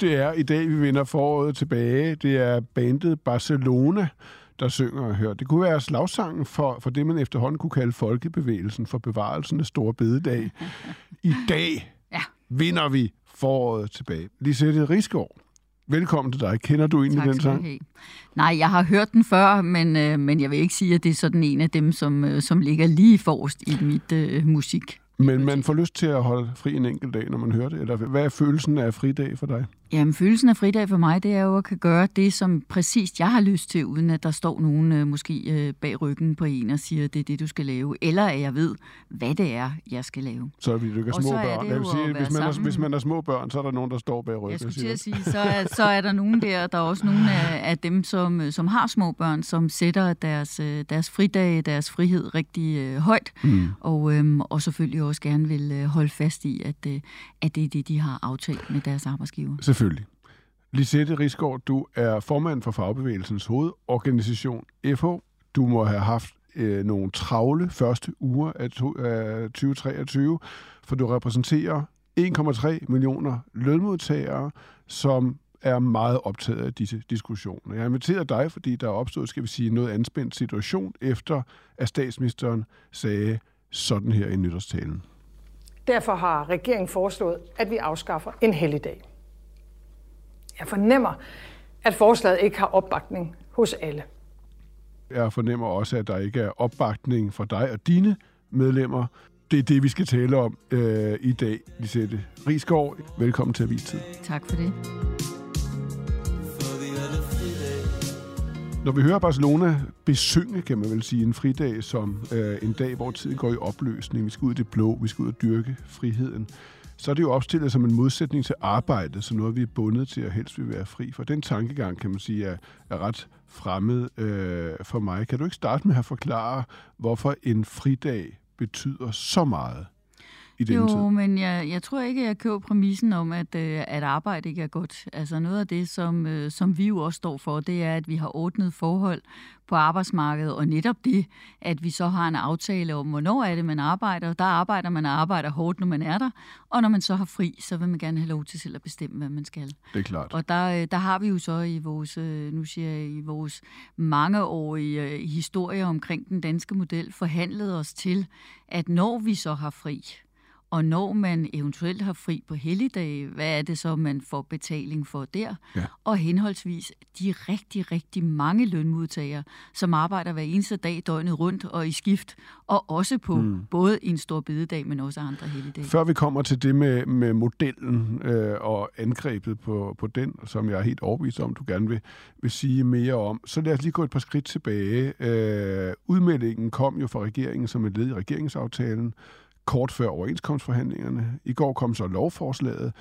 Det er i dag, vi vinder foråret tilbage. Det er bandet Barcelona, der synger og hører. Det kunne være slagsangen for, for det, man efterhånden kunne kalde folkebevægelsen for bevarelsen af Store Bededag. I dag Ja. vinder vi foråret tilbage. Lisette Rigsgaard, velkommen til dig. Kender du egentlig Tak den sang? have. Nej, jeg har hørt den før, men, øh, men jeg vil ikke sige, at det er sådan en af dem, som, øh, som ligger lige forrest i mit øh, musik. Men man får lyst til at holde fri en enkelt dag, når man hører det. Eller hvad er følelsen af fridag for dig? Jamen, følelsen af fridag for mig, det er jo at kan gøre det, som præcis jeg har lyst til, uden at der står nogen øh, måske øh, bag ryggen på en og siger, det er det, du skal lave. Eller at jeg ved, hvad det er, jeg skal lave. Så er vi Og små børn. det Jeg vil sige, hvis, man er, hvis man er små børn, så er der nogen, der står bag ryggen. Jeg skulle til at sige, så er, så er der nogen der, der er også nogle af, af dem, som, øh, som har små børn, som sætter deres, deres fridage, deres frihed rigtig øh, højt, Mm. og, øhm, og selvfølgelig også gerne vil holde fast i, at, øh, at det er det, de har aftalt med deres arbejdsgiver. Selvfølgelig. Lisette Rigsgaard, du er formand for Fagbevægelsens hovedorganisation FH. Du må have haft øh, nogle travle første uger af, to, øh, af 2023, for du repræsenterer 1,3 millioner lønmodtagere, som er meget optaget af disse diskussioner. Jeg har inviteret dig, fordi der er opstået, skal vi sige, noget anspændt situation, efter at statsministeren sagde sådan her i nytårstalen. Derfor har regeringen foreslået, at vi afskaffer en helligdag. Jeg fornemmer, at forslaget ikke har opbakning hos alle. Jeg fornemmer også, at der ikke er opbakning fra dig og dine medlemmer. Det er det, vi skal tale om øh, i dag, Lisette Rigsgaard. Velkommen til Avistid. Tak for det. Når vi hører Barcelona besynge, kan man vel sige, en fridag som øh, en dag, hvor tiden går i opløsning, vi skal ud i det blå, vi skal ud og dyrke friheden, så er det jo opstillet som en modsætning til arbejdet, så noget vi er bundet til at helst vil være fri. For den tankegang, kan man sige, er, er ret fremmed øh, for mig. Kan du ikke starte med at forklare, hvorfor en fridag betyder så meget i denne tid? Jo, men jeg, jeg tror ikke, jeg køber præmissen om, at, øh, at arbejde ikke er godt. Altså noget af det, som, øh, som vi jo også står for, det er, at vi har ordnet forhold på arbejdsmarkedet, og netop det, at vi så har en aftale om, hvornår er det, man arbejder. Der arbejder man og arbejder hårdt, når man er der, og når man så har fri, så vil man gerne have lov til selv at bestemme, hvad man skal. Det er klart. Og der, øh, der har vi jo så i vores, nu siger jeg, i vores mangeårige historie omkring den danske model forhandlet os til, at når vi så har fri, og når man eventuelt har fri på helligdage, hvad er det så, man får betaling for der? Ja. Og henholdsvis de rigtig, rigtig mange lønmodtagere, som arbejder hver eneste dag døgnet rundt og i skift, og også på mm. både en stor bededag, men også andre helligdage. Før vi kommer til det med, med modellen øh, og angrebet på, på den, som jeg er helt overbevist om, du gerne vil, vil sige mere om, så lad os lige gå et par skridt tilbage. Øh, udmeldingen kom jo fra regeringen som et led i regeringsaftalen, kort før overenskomstforhandlingerne. I går kom så lovforslaget.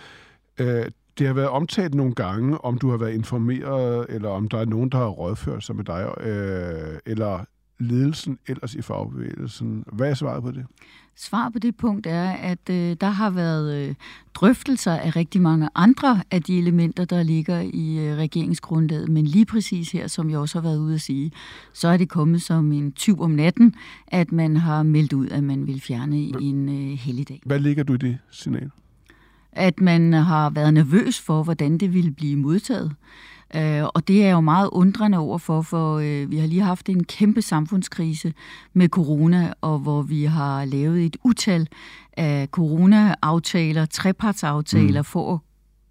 Øh, det har været omtalt nogle gange, om du har været informeret, eller om der er nogen, der har rådført sig med dig, øh, eller ledelsen ellers i fagbevægelsen. Hvad er svaret på det? Svar på det punkt er, at øh, der har været øh, drøftelser af rigtig mange andre af de elementer, der ligger i øh, regeringsgrundlaget. Men lige præcis her, som jeg også har været ude at sige, så er det kommet som en tyv om natten, at man har meldt ud, at man vil fjerne en øh, helligdag. Hvad ligger du i det signal? at man har været nervøs for, hvordan det ville blive modtaget. Øh, og det er jeg jo meget undrende overfor, for øh, vi har lige haft en kæmpe samfundskrise med corona, og hvor vi har lavet et utal af corona-aftaler, trepartsaftaler, mm. for at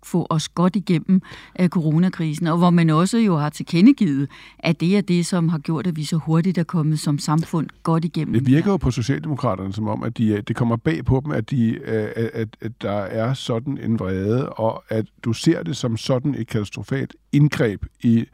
få os godt igennem af coronakrisen, og hvor man også jo har tilkendegivet, at det er det, som har gjort, at vi så hurtigt er kommet som samfund godt igennem. Det virker jo på Socialdemokraterne som om, at de, det kommer bag på dem, at, de, at, at, at der er sådan en vrede, og at du ser det som sådan et katastrofalt indgreb i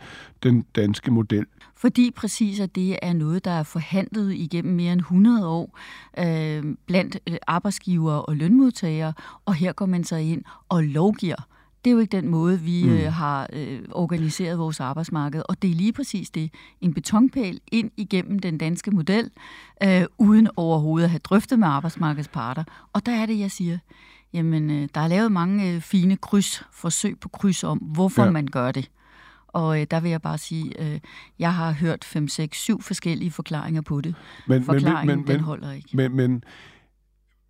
den danske model. Fordi præcis at det er noget, der er forhandlet igennem mere end 100 år øh, blandt arbejdsgivere og lønmodtagere, og her går man så ind og lovgiver det er jo ikke den måde, vi mm. øh, har øh, organiseret vores arbejdsmarked. Og det er lige præcis det. En betonpæl ind igennem den danske model, øh, uden overhovedet at have drøftet med arbejdsmarkedets parter. Og der er det, jeg siger, jamen, øh, der er lavet mange øh, fine kryds, forsøg på kryds om, hvorfor ja. man gør det. Og øh, der vil jeg bare sige, øh, jeg har hørt 5, 6, 7 forskellige forklaringer på det. Men, Forklaringen, men, men, den holder ikke. Men, men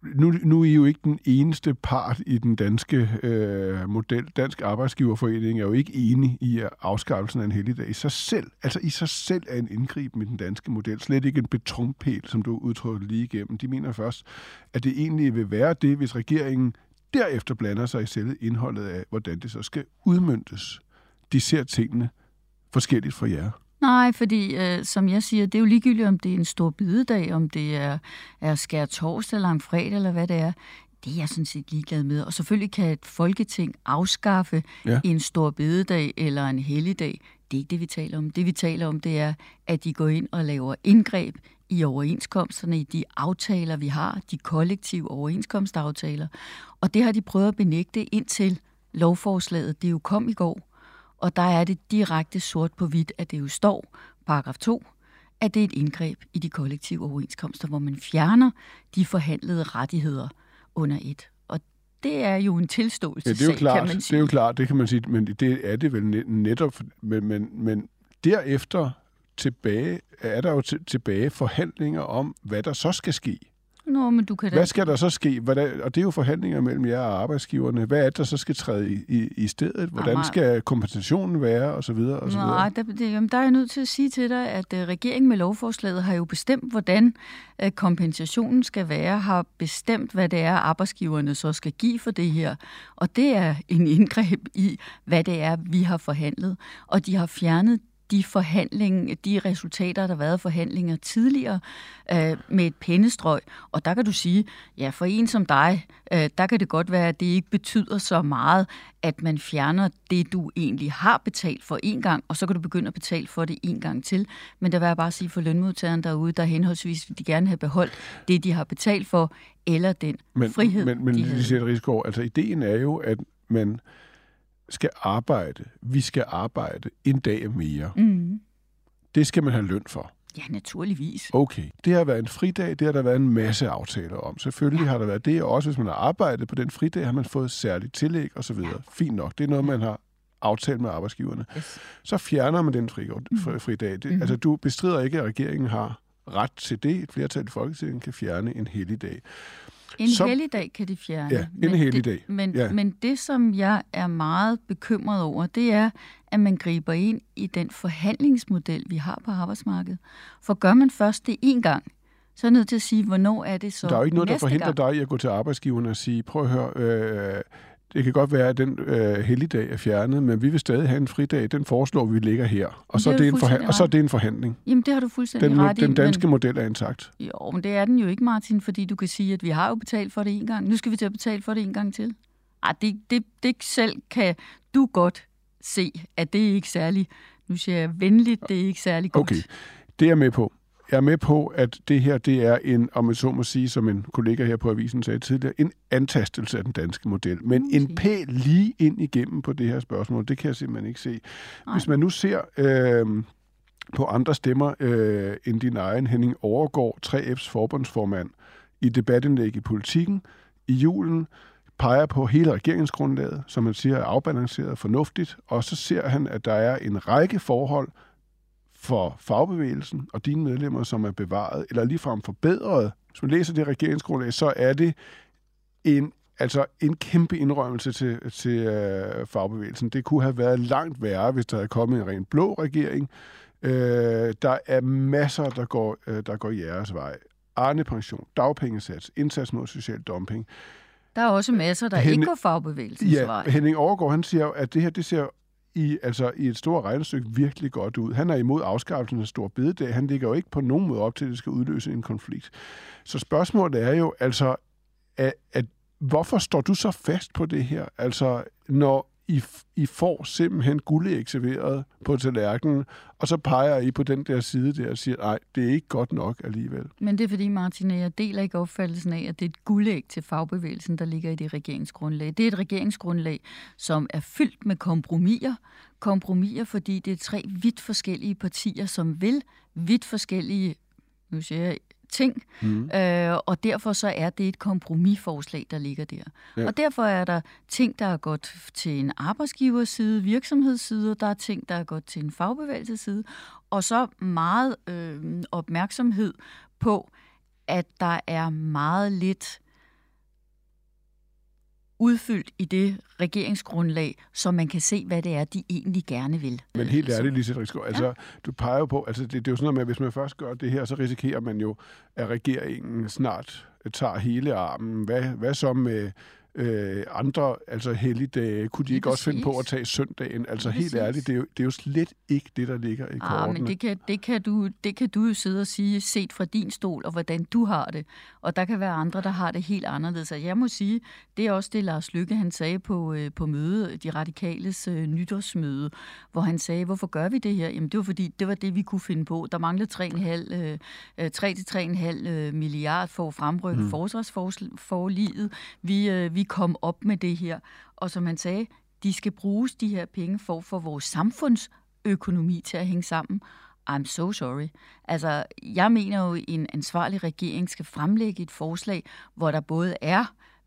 nu, nu er I jo ikke den eneste part i den danske øh, model. Dansk Arbejdsgiverforening er jo ikke enig i at afskaffelsen af en helligdag i sig selv. Altså i sig selv er en indgriben i den danske model. Slet ikke en betonpæl, som du udtrykker lige igennem. De mener først, at det egentlig vil være det, hvis regeringen derefter blander sig i selve indholdet af, hvordan det så skal udmyndtes. De ser tingene forskelligt fra jer. Nej, fordi øh, som jeg siger, det er jo ligegyldigt, om det er en stor bidedag, om det er, er skær torsdag eller en fredag, eller hvad det er. Det er jeg sådan set ligeglad med. Og selvfølgelig kan et folketing afskaffe ja. en stor bededag eller en helligdag. Det er ikke det, vi taler om. Det, vi taler om, det er, at de går ind og laver indgreb i overenskomsterne, i de aftaler, vi har, de kollektive overenskomstaftaler. Og det har de prøvet at benægte indtil lovforslaget, det jo kom i går. Og der er det direkte sort på hvidt, at det jo står, paragraf 2, at det er et indgreb i de kollektive overenskomster, hvor man fjerner de forhandlede rettigheder under et. Og det er jo en tilståelse, ja, det er jo klart, kan man sige. Det er jo klart, det kan man sige, men det er det vel netop, men, men, men derefter tilbage, er der jo tilbage forhandlinger om, hvad der så skal ske. Nå, men du kan da... Hvad skal der så ske? Der, og det er jo forhandlinger mellem jer og arbejdsgiverne. Hvad er det, der så skal træde i, i, i stedet? Hvordan Jamen, skal kompensationen være, og så videre, og så videre? Nej, der, det, jamen, der er jeg nødt til at sige til dig, at uh, regeringen med lovforslaget har jo bestemt, hvordan uh, kompensationen skal være, har bestemt, hvad det er, arbejdsgiverne så skal give for det her. Og det er en indgreb i, hvad det er, vi har forhandlet. Og de har fjernet de forhandling, de resultater, der har været forhandlinger tidligere øh, med et pennestrøg. Og der kan du sige, ja, for en som dig, øh, der kan det godt være, at det ikke betyder så meget, at man fjerner det, du egentlig har betalt for en gang, og så kan du begynde at betale for det en gang til. Men der vil jeg bare sige for lønmodtagerne derude, der henholdsvis de gerne have beholdt det, de har betalt for, eller den men, frihed, Men, men de Lisette Rigsgaard, altså ideen er jo, at man skal arbejde, vi skal arbejde en dag mere. Mm. Det skal man have løn for. Ja, naturligvis. Okay. Det har været en fridag, det har der været en masse aftaler om. Selvfølgelig ja. har der været det, og også hvis man har arbejdet på den fridag, har man fået særligt tillæg osv. Ja. Fint nok. Det er noget, man har aftalt med arbejdsgiverne. Yes. Så fjerner man den fri, fridag. Det, mm. Altså, du bestrider ikke, at regeringen har ret til det. Et flertal i Folketinget kan fjerne en hellig dag. En som, helligdag kan de fjerne. Ja, en men helligdag. Det, men, ja. men det, som jeg er meget bekymret over, det er, at man griber ind i den forhandlingsmodel, vi har på arbejdsmarkedet. For gør man først det en gang, så er jeg nødt til at sige, hvornår er det så Der er jo ikke noget, der forhindrer gang? dig i at gå til arbejdsgiveren og sige, prøv at høre, øh, det kan godt være, at den øh, helligdag er fjernet, men vi vil stadig have en fridag. Den foreslår vi ligger her. Og så, er det en forha- og så er det en forhandling. Jamen, det har du fuldstændig den, ret i. Den danske men... model er intakt. Jo, men det er den jo ikke, Martin, fordi du kan sige, at vi har jo betalt for det en gang. Nu skal vi til at betale for det en gang til. Ej, det, det, det selv kan du godt se, at det er ikke særlig, nu siger jeg venligt, det er ikke særlig godt. Okay, det er jeg med på er med på, at det her det er en, om man så må sige, som en kollega her på Avisen sagde tidligere, en antastelse af den danske model. Men okay. en pæl lige ind igennem på det her spørgsmål, det kan jeg simpelthen ikke se. Hvis man nu ser øh, på andre stemmer øh, end din egen, Henning Overgaard, 3F's forbundsformand, i debatindlæg i politikken i julen, peger på hele regeringsgrundlaget, som man siger er afbalanceret og fornuftigt, og så ser han, at der er en række forhold, for fagbevægelsen og dine medlemmer, som er bevaret, eller ligefrem forbedret. Hvis man læser det regeringsgrundlag, så er det en altså en kæmpe indrømmelse til, til øh, fagbevægelsen. Det kunne have været langt værre, hvis der havde kommet en ren blå regering. Øh, der er masser, der går, øh, der går jeres vej. Arne pension, dagpengesats, indsats mod social dumping. Der er også masser, der Henne- ikke går fagbevægelsens Ja, vej. Henning Overgaard, han siger jo, at det her, det ser i, altså, i et stort regnestykke virkelig godt ud. Han er imod afskaffelsen af stor bededag. Han ligger jo ikke på nogen måde op til, at det skal udløse en konflikt. Så spørgsmålet er jo, altså, at, at hvorfor står du så fast på det her? Altså, når i, I får simpelthen guldæg serveret på tallerkenen, og så peger I på den der side der og siger, nej, det er ikke godt nok alligevel. Men det er fordi, Martin, at jeg deler ikke opfattelsen af, at det er et guldæg til fagbevægelsen, der ligger i det regeringsgrundlag. Det er et regeringsgrundlag, som er fyldt med kompromiser. Kompromiser, fordi det er tre vidt forskellige partier, som vil vidt forskellige nu siger jeg, ting, mm. øh, og derfor så er det et kompromisforslag, der ligger der. Ja. Og derfor er der ting, der er gået til en arbejdsgiverside, virksomhedsside, og der er ting, der er gået til en fagbevægelsesside, og så meget øh, opmærksomhed på, at der er meget lidt udfyldt i det regeringsgrundlag, så man kan se, hvad det er, de egentlig gerne vil. Men helt ærligt, Lise Rigsgaard, altså, ja. du peger jo på, altså det, det er jo sådan noget med, at hvis man først gør det her, så risikerer man jo, at regeringen snart tager hele armen. Hvad, hvad så med øh, andre, altså helligdage? Kunne de ikke også finde på at præcis. tage søndagen? Altså helt præcis. ærligt, det er, jo, det er jo slet ikke det, der ligger i Ah, kortene. men det kan, det, kan du, det kan du jo sidde og sige, set fra din stol, og hvordan du har det. Og der kan være andre, der har det helt anderledes. Og jeg må sige, det er også det, Lars Lykke han sagde på, øh, på møde, de radikales øh, nytårsmøde, hvor han sagde, hvorfor gør vi det her? Jamen det var fordi, det var det, vi kunne finde på. Der manglede 3,5 øh, øh, 3-3,5 øh, milliard for at fremrykke mm. forsvarsforliget. Vi, øh, vi kom op med det her. Og som han sagde, de skal bruges, de her penge, for at få vores samfundsøkonomi til at hænge sammen. I'm so sorry. Altså, jeg mener jo, at en ansvarlig regering skal fremlægge et forslag, hvor der både er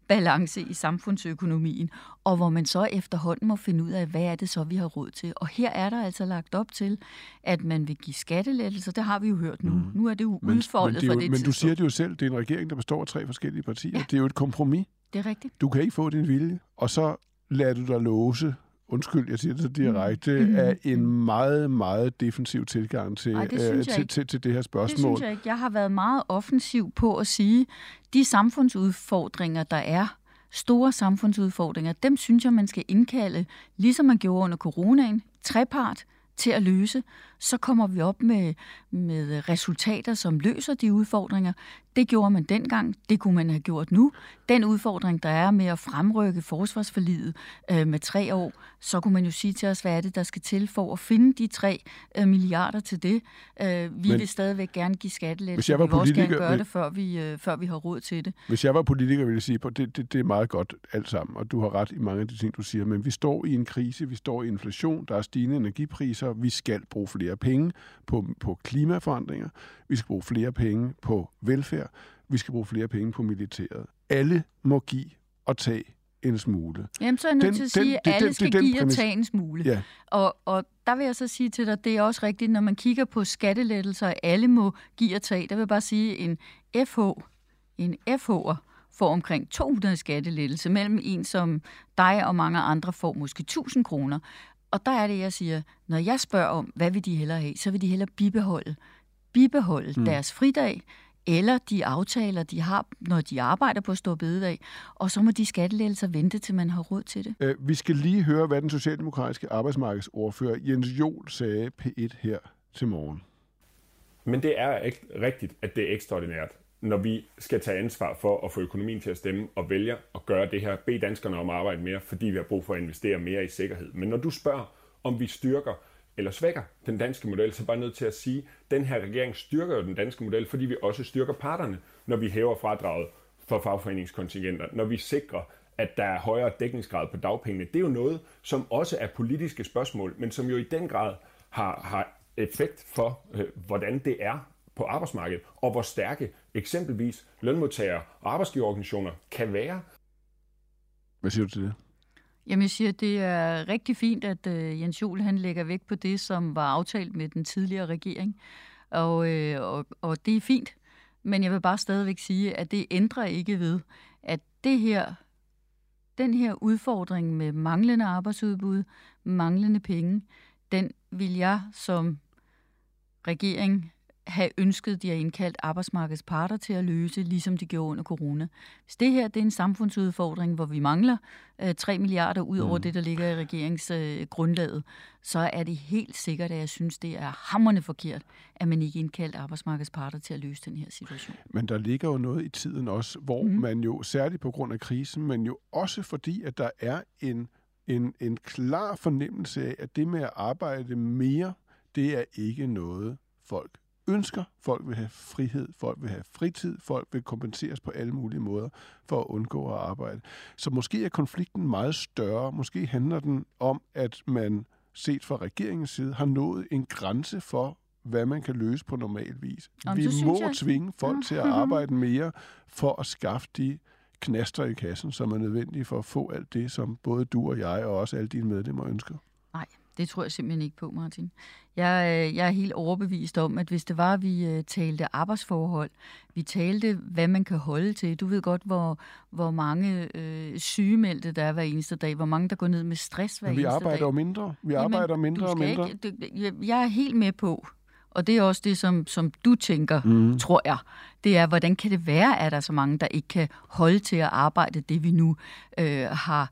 balance i samfundsøkonomien, og hvor man så efterhånden må finde ud af, hvad er det så, vi har råd til. Og her er der altså lagt op til, at man vil give skattelettelser. Det har vi jo hørt nu. Mm. Nu er det jo men, udfoldet men, det er for jo, det men du tidspunkt. siger det jo selv, det er en regering, der består af tre forskellige partier. Ja. Det er jo et kompromis. Det er rigtigt. Du kan ikke få din vilje, og så lader du dig låse undskyld, jeg siger det så direkte, Mhm. af en meget, meget defensiv tilgang til, Ej, det jeg til, ikke. til, til det her Det spørgsmål. synes jeg ikke. Jeg har været meget offensiv på at sige, de samfundsudfordringer, der er, store samfundsudfordringer, dem synes jeg, man skal indkalde, ligesom man gjorde under coronaen, trepart til at løse. Så kommer vi op med, med resultater, som løser de udfordringer. Det gjorde man dengang, det kunne man have gjort nu. Den udfordring, der er med at fremrykke forsvarsforliget øh, med tre år, så kunne man jo sige til os, hvad er det, der skal til for at finde de tre øh, milliarder til det. Øh, vi Men- vil stadigvæk gerne give Hvis skattelettelser. jeg var Vi vil også gerne gøre det, før vi, øh, før vi har råd til det. Hvis jeg var politiker, ville jeg sige, at det, det, det er meget godt alt sammen, og du har ret i mange af de ting, du siger, men vi står i en krise, vi står i inflation, der er stigende energipriser, vi skal bruge flere penge på, på klimaforandringer, vi skal bruge flere penge på velfærd, vi skal bruge flere penge på militæret. Alle må give og tage en smule. Jamen, så er jeg nødt Den- til at sige, at alle den- skal den give og præmis. tage en smule. Ja. Og, og der vil jeg så sige til dig, det er også rigtigt, når man kigger på skattelettelser, at alle må give og tage. Der vil jeg bare sige, en FH, en FH'er får omkring 200 skattelettelse, mellem en som dig og mange andre får måske 1000 kroner. Og der er det, jeg siger, når jeg spørger om, hvad vil de hellere have, så vil de hellere bibeholde, bibeholde mm. deres fridag, eller de aftaler, de har, når de arbejder på Stor Bededag, og så må de skattelettelser vente, til man har råd til det. Øh, Vi skal lige høre, hvad den socialdemokratiske arbejdsmarkedsordfører Jens Jol sagde P1 her til morgen. Men det er ikke rigtigt, at det er ekstraordinært, når vi skal tage ansvar for at få økonomien til at stemme og vælge at gøre det her, bede danskerne om at arbejde mere, fordi vi har brug for at investere mere i sikkerhed. Men når du spørger, om vi styrker eller svækker den danske model, så er jeg bare nødt til at sige, at den her regering styrker jo den danske model, fordi vi også styrker parterne, når vi hæver fradraget for fagforeningskontingenter, når vi sikrer, at der er højere dækningsgrad på dagpengene. Det er jo noget, som også er politiske spørgsmål, men som jo i den grad har, har effekt for, øh, hvordan det er på arbejdsmarkedet, og hvor stærke eksempelvis lønmodtagere og arbejdsgiverorganisationer kan være. Hvad siger du til det? Jamen, jeg siger, det er rigtig fint, at øh, Jens Juhl han lægger vægt på det, som var aftalt med den tidligere regering. Og, øh, og, og det er fint. Men jeg vil bare stadigvæk sige, at det ændrer ikke ved, at det her den her udfordring med manglende arbejdsudbud, manglende penge, den vil jeg som regering have ønsket, de har indkaldt arbejdsmarkedets parter til at løse, ligesom de gjorde under corona. Hvis det her det er en samfundsudfordring, hvor vi mangler øh, 3 milliarder ud over mm. det, der ligger i regeringsgrundlaget, øh, så er det helt sikkert, at jeg synes, det er hammerne forkert, at man ikke indkaldt arbejdsmarkedets parter til at løse den her situation. Men der ligger jo noget i tiden også, hvor mm. man jo, særligt på grund af krisen, men jo også fordi, at der er en, en, en klar fornemmelse af, at det med at arbejde mere, det er ikke noget, folk ønsker. Folk vil have frihed, folk vil have fritid, folk vil kompenseres på alle mulige måder for at undgå at arbejde. Så måske er konflikten meget større. Måske handler den om, at man set fra regeringens side har nået en grænse for, hvad man kan løse på normal vis. Om, Vi må jeg- tvinge folk til at arbejde mere for at skaffe de knaster i kassen, som er nødvendige for at få alt det, som både du og jeg og også alle dine medlemmer ønsker. Nej, det tror jeg simpelthen ikke på, Martin. Jeg, øh, jeg er helt overbevist om, at hvis det var, at vi øh, talte arbejdsforhold, vi talte, hvad man kan holde til. Du ved godt, hvor, hvor mange øh, sygemeldte der er hver eneste dag, hvor mange der går ned med stress hver Men vi eneste arbejder jo mindre. Vi arbejder mindre og mindre. Ikke, du, jeg, jeg er helt med på, og det er også det, som, som du tænker, mm. tror jeg. Det er, hvordan kan det være, at der er så mange, der ikke kan holde til at arbejde det, vi nu øh, har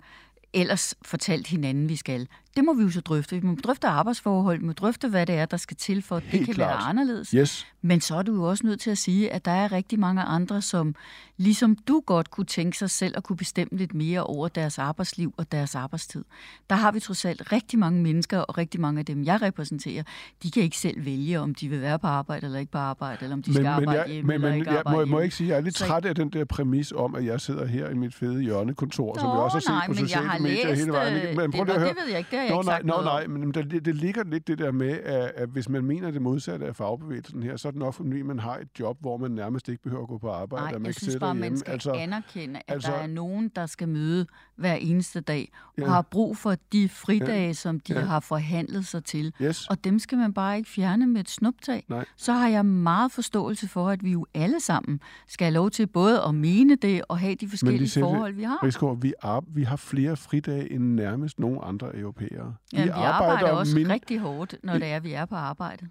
ellers fortalt hinanden, vi skal. Det må vi jo så drøfte. Vi må drøfte arbejdsforhold, vi må drøfte, hvad det er, der skal til, for at det kan klart. være anderledes. Yes. Men så er du jo også nødt til at sige, at der er rigtig mange andre, som ligesom du godt kunne tænke sig selv at kunne bestemme lidt mere over deres arbejdsliv og deres arbejdstid. Der har vi trods alt rigtig mange mennesker, og rigtig mange af dem, jeg repræsenterer, de kan ikke selv vælge, om de vil være på arbejde eller ikke på arbejde, eller om de skal arbejde jeg, hjemme men, eller men ikke jeg, arbejde må, må hjemme. jeg ikke sige, at jeg er lidt Så- træt af den der præmis om, at jeg sidder her i mit fede hjørnekontor, som Nå, jeg også har set nej, på men jeg sociale medier læst, hele vejen. øh. Men det- prøv nå, høre. det ved jeg ikke, det jeg Nå, ikke nej, sagt nå, noget nej, men det, det ligger lidt det der med, at, at hvis man mener det modsatte af fagbevægelsen her, så er det nok fordi, man har et job, hvor man nærmest ikke behøver at gå på arbejde, Nej, man jeg kan synes bare, man skal Altså, anerkende, at altså- der er nogen, der skal møde hver eneste dag, og Ja. har brug for de fridage, som de Ja. har forhandlet sig til. yes. Og dem skal man bare ikke fjerne med et snuptag. Nej. Så har jeg meget forståelse for, at vi jo alle sammen skal have lov til både at mene det og have de forskellige Lisette, forhold, vi har. Rigsgaard, vi, ar- vi har flere fridage end nærmest nogen andre europæere. Ja, vi arbejder også mind- rigtig hårdt, når det er, vi er på arbejde.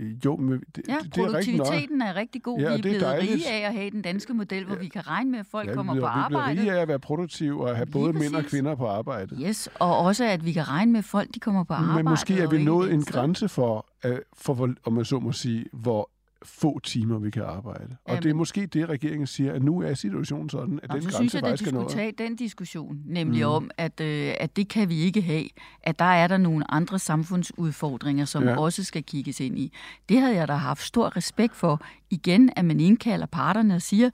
Jo, men det, Ja, det, er rigtigt produktiviteten er rigtig god. Ja, vi er blevet dejligt. rige af at have den danske model, hvor vi kan regne med, at folk Ja, kommer vi på bliver, vi bliver arbejde. rige af at være produktive og have Lige både mænd og kvinder på arbejde. Yes, og også at vi kan regne med, at folk de kommer på arbejde. Men måske er vi nået en grænse for, uh, for hvor, om man så må sige, hvor få timer vi kan arbejde. Og Jamen. det er måske det, regeringen siger, at nu er situationen sådan, at Nå, den grænse synes jeg, at de skulle tage den diskussion, nemlig mm. om, at, øh, at det kan vi ikke have. At der er der nogle andre samfundsudfordringer, som ja. også skal kigges ind i. Det havde jeg da haft stor respekt for. Igen, at man indkalder parterne og siger,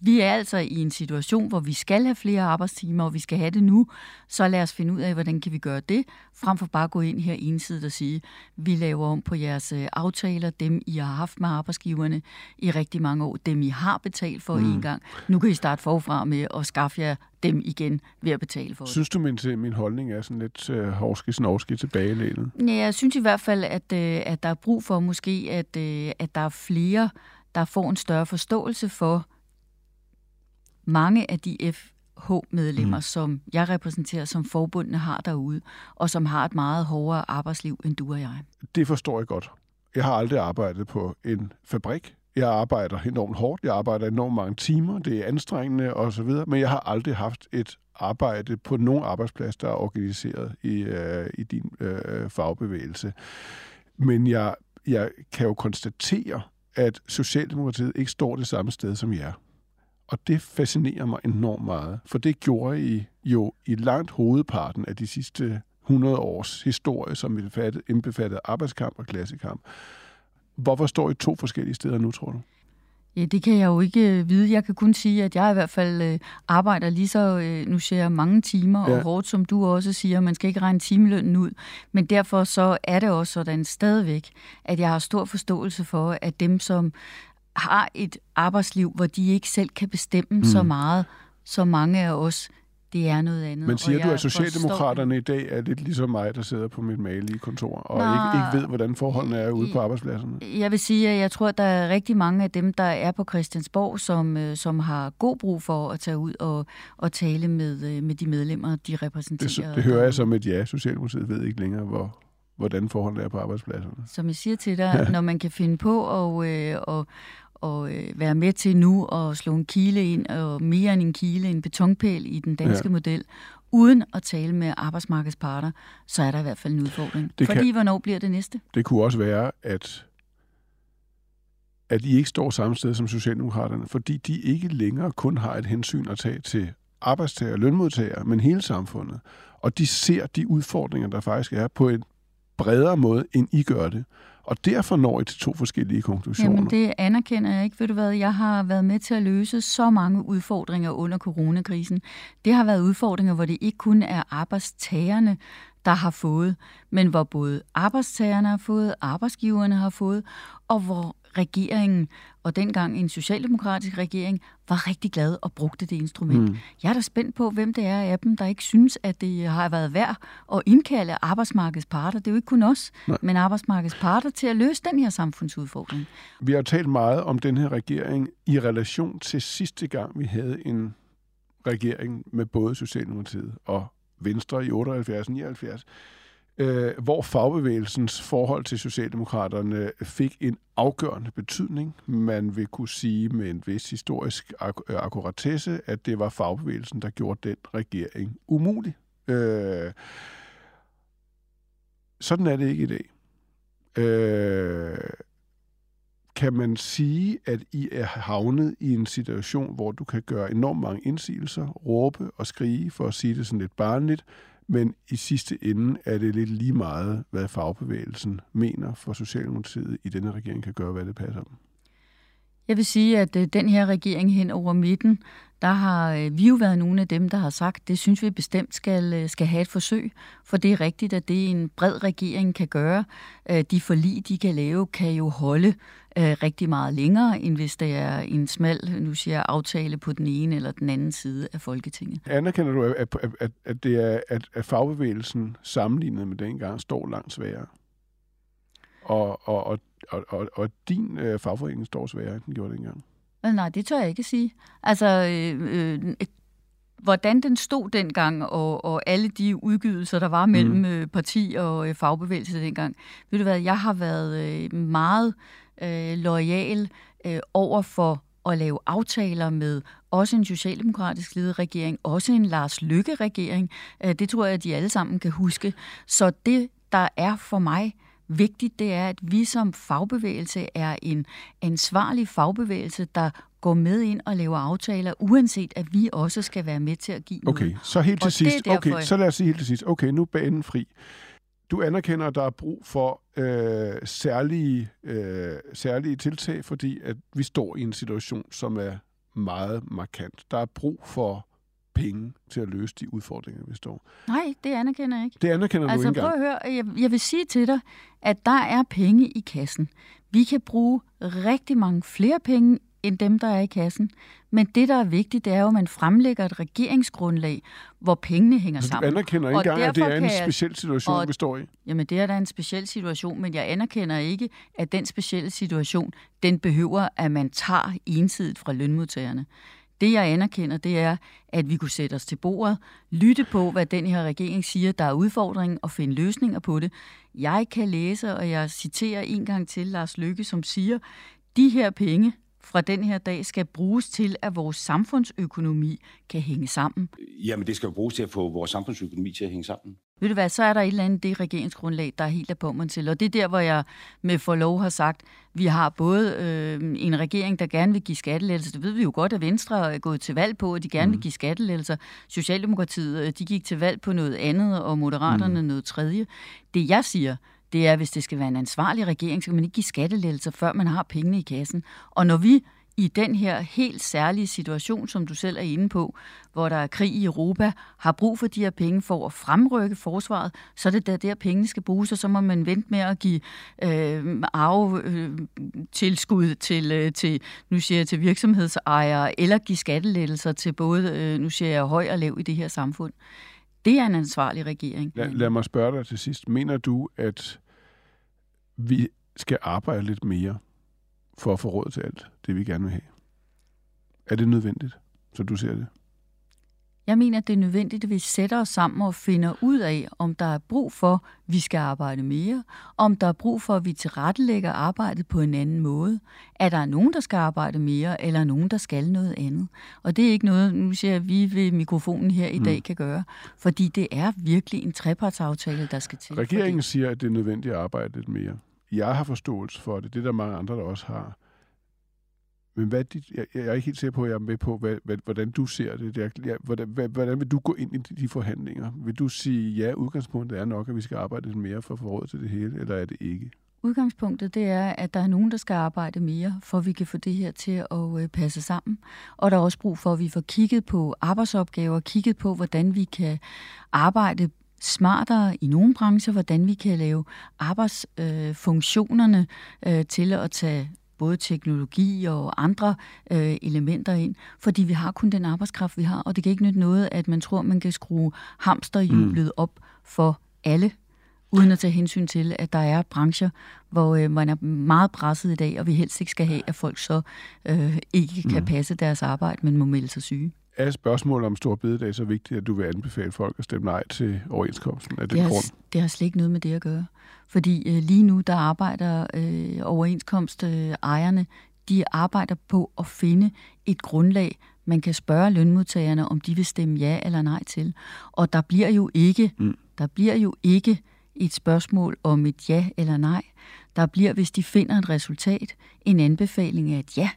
vi er altså i en situation, hvor vi skal have flere arbejdstimer, og vi skal have det nu. Så lad os finde ud af, hvordan kan vi gøre det, frem for bare at gå ind her ensidigt og sige, vi laver om på jeres øh, aftaler, dem I har haft med arbejdsgiverne i rigtig mange år, dem I har betalt for mm. en gang. Nu kan I starte forfra med at skaffe jer dem igen ved at betale for det. Synes du, min, min holdning er sådan lidt uh, hårske, snovske tilbagelænet? Ja, jeg synes i hvert fald, at, øh, at der er brug for måske, at, øh, at der er flere, der får en større forståelse for mange af de FH-medlemmer, mm. som jeg repræsenterer, som forbundene har derude, og som har et meget hårdere arbejdsliv end du og jeg. Det forstår jeg godt. Jeg har aldrig arbejdet på en fabrik. Jeg arbejder enormt hårdt. Jeg arbejder enormt mange timer. Det er anstrengende osv. Men jeg har aldrig haft et arbejde på nogen arbejdsplads, der er organiseret i, øh, i din øh, fagbevægelse. Men jeg, jeg kan jo konstatere, at Socialdemokratiet ikke står det samme sted som jer. Og det fascinerer mig enormt meget, for det gjorde I jo i langt hovedparten af de sidste 100 års historie, som indbefattede, arbejdskamp og klassekamp. Hvorfor står I to forskellige steder nu, tror du? Ja, det kan jeg jo ikke øh, vide. Jeg kan kun sige, at jeg i hvert fald øh, arbejder lige så, øh, nu ser jeg mange timer, Ja. og hårdt, som du også siger, man skal ikke regne timelønnen ud. Men derfor så er det også sådan stadigvæk, at jeg har stor forståelse for, at dem, som har et arbejdsliv, hvor de ikke selv kan bestemme mm. så meget, som mange af os det er noget andet. Men siger du, at Socialdemokraterne i dag er lidt ligesom mig, der sidder på mit malige kontor, og Nå, ikke, ikke ved, hvordan forholdene er ude på arbejdspladserne? Jeg vil sige, at jeg tror, at der er rigtig mange af dem, der er på Christiansborg, som, øh, som har god brug for at tage ud og, og tale med, øh, med de medlemmer, de repræsenterer. Det, det hører jeg som et ja. Socialdemokratiet ved ikke længere, hvor, hvordan forholdene er på arbejdspladserne. Som jeg siger til dig, når man kan finde på at øh, og, og, øh, være med til nu at slå en kile ind, og mere end en kile, en betonpæl i den danske Ja. model, uden at tale med arbejdsmarkedets parter, så er der i hvert fald en udfordring. Det Fordi kan- hvornår bliver det næste? Det kunne også være, at, at I ikke står samme sted som Socialdemokraterne, fordi de ikke længere kun har et hensyn at tage til arbejdstager og lønmodtagere, men hele samfundet. Og de ser de udfordringer, der faktisk er på en bredere måde, end I gør det. Og derfor når I til to forskellige konklusioner. Jamen, det anerkender jeg ikke. Ved du hvad, jeg har været med til at løse så mange udfordringer under coronakrisen. Det har været udfordringer, hvor det ikke kun er arbejdstagerne, der har fået, men hvor både arbejdstagerne har fået, arbejdsgiverne har fået, og hvor regeringen, og dengang en socialdemokratisk regering, var rigtig glad og brugte det instrument. Mm. Jeg er da spændt på, hvem det er af dem, der ikke synes, at det har været værd at indkalde arbejdsmarkedets parter. Det er jo ikke kun os, Nej. men arbejdsmarkedets parter til at løse den her samfundsudfordring. Vi har talt meget om den her regering i relation til sidste gang, vi havde en regering med både Socialdemokratiet og Venstre i 78 79, øh, hvor fagbevægelsens forhold til Socialdemokraterne fik en afgørende betydning. Man vil kunne sige med en vis historisk ak- øh, akkuratesse, at det var fagbevægelsen, der gjorde den regering umulig. Øh, sådan er det ikke i dag. Øh, kan man sige, at I er havnet i en situation, hvor du kan gøre enormt mange indsigelser, råbe og skrige, for at sige det sådan lidt barnligt, men i sidste ende er det lidt lige meget, hvad fagbevægelsen mener for Socialdemokratiet i denne regering kan gøre, hvad det passer dem. Jeg vil sige, at øh, den her regering hen over midten, der har øh, vi jo været nogle af dem, der har sagt, det synes vi bestemt skal, øh, skal have et forsøg. For det er rigtigt, at det en bred regering kan gøre. De forlig, de kan lave, kan jo holde rigtig meget længere, end hvis det er en smal, nu siger jeg, aftale på den ene eller den anden side af Folketinget. Anerkender du, at, at, at, at, det er, at, at fagbevægelsen sammenlignet med dengang står langt sværere? Og, og, og, og, og, og din øh, fagforening står sværere, end den gjorde dengang? Men nej, det tør jeg ikke sige. Altså, øh, øh, hvordan den stod dengang, og, og alle de udgydelser, der var mellem mm. øh, parti og øh, fagbevægelse dengang. Ved du hvad, jeg har været øh, meget øh, lojal øh, over for at lave aftaler med også en socialdemokratisk ledet regering, også en Lars Lykke-regering. Øh, det tror jeg, at de alle sammen kan huske. Så det, der er for mig vigtigt, det er, at vi som fagbevægelse er en ansvarlig fagbevægelse, der går med ind og laver aftaler, uanset at vi også skal være med til at give Okay, noget. så helt til Og sidst. er derfor, Okay, så lad os sige helt til sidst. Okay, nu er banen fri. Du anerkender, at der er brug for øh, særlige, øh, særlige tiltag, fordi at vi står i en situation, som er meget markant. Der er brug for penge til at løse de udfordringer, vi står. Nej, det anerkender jeg ikke. Det anerkender Altså du ikke prøv engang. at høre, jeg, jeg vil sige til dig, at der er penge i kassen. Vi kan bruge rigtig mange flere penge, end dem, der er i kassen. Men det, der er vigtigt, det er jo, at man fremlægger et regeringsgrundlag, hvor pengene hænger Så du sammen. anerkender ikke engang, at det er en jeg- speciel situation, og- vi står i? Jamen, det er da en speciel situation, men jeg anerkender ikke, at den specielle situation, den behøver, at man tager ensidigt fra lønmodtagerne. Det, jeg anerkender, det er, at vi kunne sætte os til bordet, lytte på, hvad den her regering siger, der er udfordringen, og finde løsninger på det. Jeg kan læse, og jeg citerer en gang til Lars Lykke, som siger, de her penge fra den her dag skal bruges til, at vores samfundsøkonomi kan hænge sammen. Jamen, det skal jo bruges til at få vores samfundsøkonomi til at hænge sammen. Ved du hvad, så er der et eller andet det regeringsgrundlag, der er helt af på til. Og det er der, hvor jeg med forlov har sagt, vi har både øh, en regering, der gerne vil give skattelettelser. Det ved vi jo godt, at Venstre er gået til valg på, at de gerne mm. vil give skattelettelser. Socialdemokratiet, øh, de gik til valg på noget andet, og Moderaterne mm. noget tredje. Det jeg siger, det er, at hvis det skal være en ansvarlig regering, så kan man ikke give skattelettelser, før man har pengene i kassen. Og når vi i den her helt særlige situation, som du selv er inde på, hvor der er krig i Europa, har brug for de her penge for at fremrykke forsvaret, så er det der, der pengene skal bruges, og så må man vente med at give øh, arvetilskud øh, til, øh, til, nu siger jeg, til virksomhedsejere, eller give skattelettelser til både, øh, nu siger jeg, høj og lav i det her samfund. Det er en ansvarlig regering. Lad, lad mig spørge dig til sidst. Mener du, at vi skal arbejde lidt mere for at få råd til alt det, vi gerne vil have? Er det nødvendigt, så du ser det? Jeg mener, at det er nødvendigt, at vi sætter os sammen og finder ud af, om der er brug for, at vi skal arbejde mere, om der er brug for, at vi tilrettelægger arbejdet på en anden måde. Er der nogen, der skal arbejde mere, eller nogen, der skal noget andet? Og det er ikke noget, nu siger jeg, at vi ved mikrofonen her i mm. dag kan gøre, fordi det er virkelig en trepartsaftale, der skal til. Regeringen siger, at det er nødvendigt at arbejde lidt mere. Jeg har forståelse for det. Det er der mange andre, der også har. Men hvad dit, jeg, jeg er ikke helt sikker på, at jeg er med på, hvad, hvad, hvordan du ser det. det er, ja, hvordan, hvad, hvordan vil du gå ind i de, de forhandlinger? Vil du sige, ja, udgangspunktet er nok, at vi skal arbejde lidt mere for at få råd til det hele, eller er det ikke? Udgangspunktet det er, at der er nogen, der skal arbejde mere, for at vi kan få det her til at øh, passe sammen. Og der er også brug for, at vi får kigget på arbejdsopgaver, kigget på, hvordan vi kan arbejde smartere i nogle brancher, hvordan vi kan lave arbejdsfunktionerne øh, øh, til at tage både teknologi og andre øh, elementer ind, fordi vi har kun den arbejdskraft, vi har, og det kan ikke nytte noget, at man tror, man kan skrue hamsterhjulet mm. op for alle, uden at tage hensyn til, at der er brancher, hvor øh, man er meget presset i dag, og vi helst ikke skal have, at folk så øh, ikke kan mm. passe deres arbejde, men må melde sig syge er spørgsmålet om stor bededag så vigtigt, at du vil anbefale folk at stemme nej til overenskomsten af den det har, grund? Det har slet ikke noget med det at gøre. Fordi øh, lige nu, der arbejder øh, overenskomstejerne, de arbejder på at finde et grundlag, man kan spørge lønmodtagerne, om de vil stemme ja eller nej til. Og der bliver jo ikke, mm. der bliver jo ikke et spørgsmål om et ja eller nej. Der bliver, hvis de finder et resultat, en anbefaling af et ja,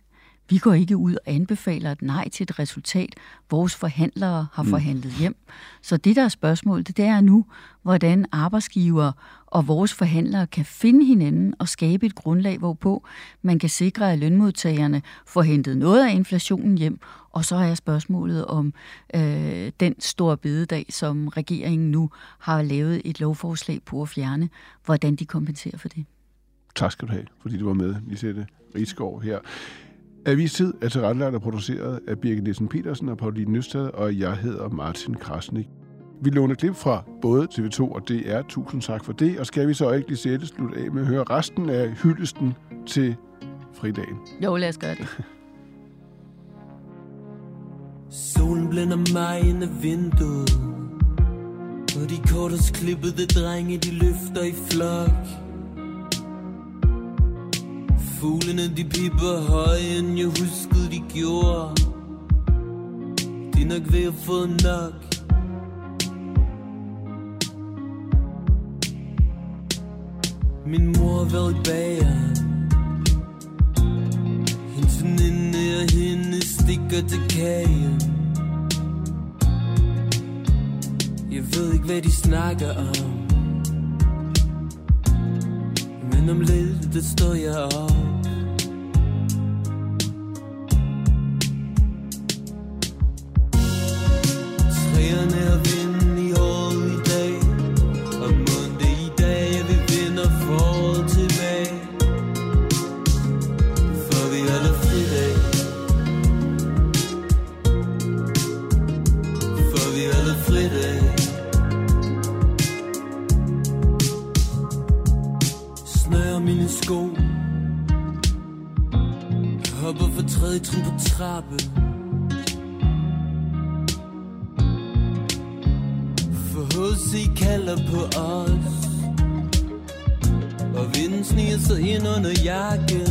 vi går ikke ud og anbefaler et nej til et resultat, vores forhandlere har mm. forhandlet hjem. Så det, der er spørgsmålet, det er nu, hvordan arbejdsgiver og vores forhandlere kan finde hinanden og skabe et grundlag, hvorpå man kan sikre, at lønmodtagerne får hentet noget af inflationen hjem. Og så er spørgsmålet om øh, den store bededag, som regeringen nu har lavet et lovforslag på at fjerne, hvordan de kompenserer for det. Tak skal du have, fordi du var med, Lisette Rigskov her. Avistid er tilrettelagt og produceret af Birgit Nielsen Petersen og Pauline Nøstad, og jeg hedder Martin Krasnik. Vi låner klip fra både TV2 og DR. Tusind tak for det. Og skal vi så ikke lige sætte slut af med at høre resten af hyldesten til fridagen? Jo, lad os gøre det. Solen blænder mig ind af vinduet Og de kortest klippede drenge, de løfter i flok Fuglene de pipper høje, end jeg huskede de gjorde. De er nok ved at få nok. Min mor har været bager. Hendes veninde og hende stikker til kage. Jeg ved ikke hvad de snakker om. Men om lidt, det står jeg op. sniger sig ind under jakken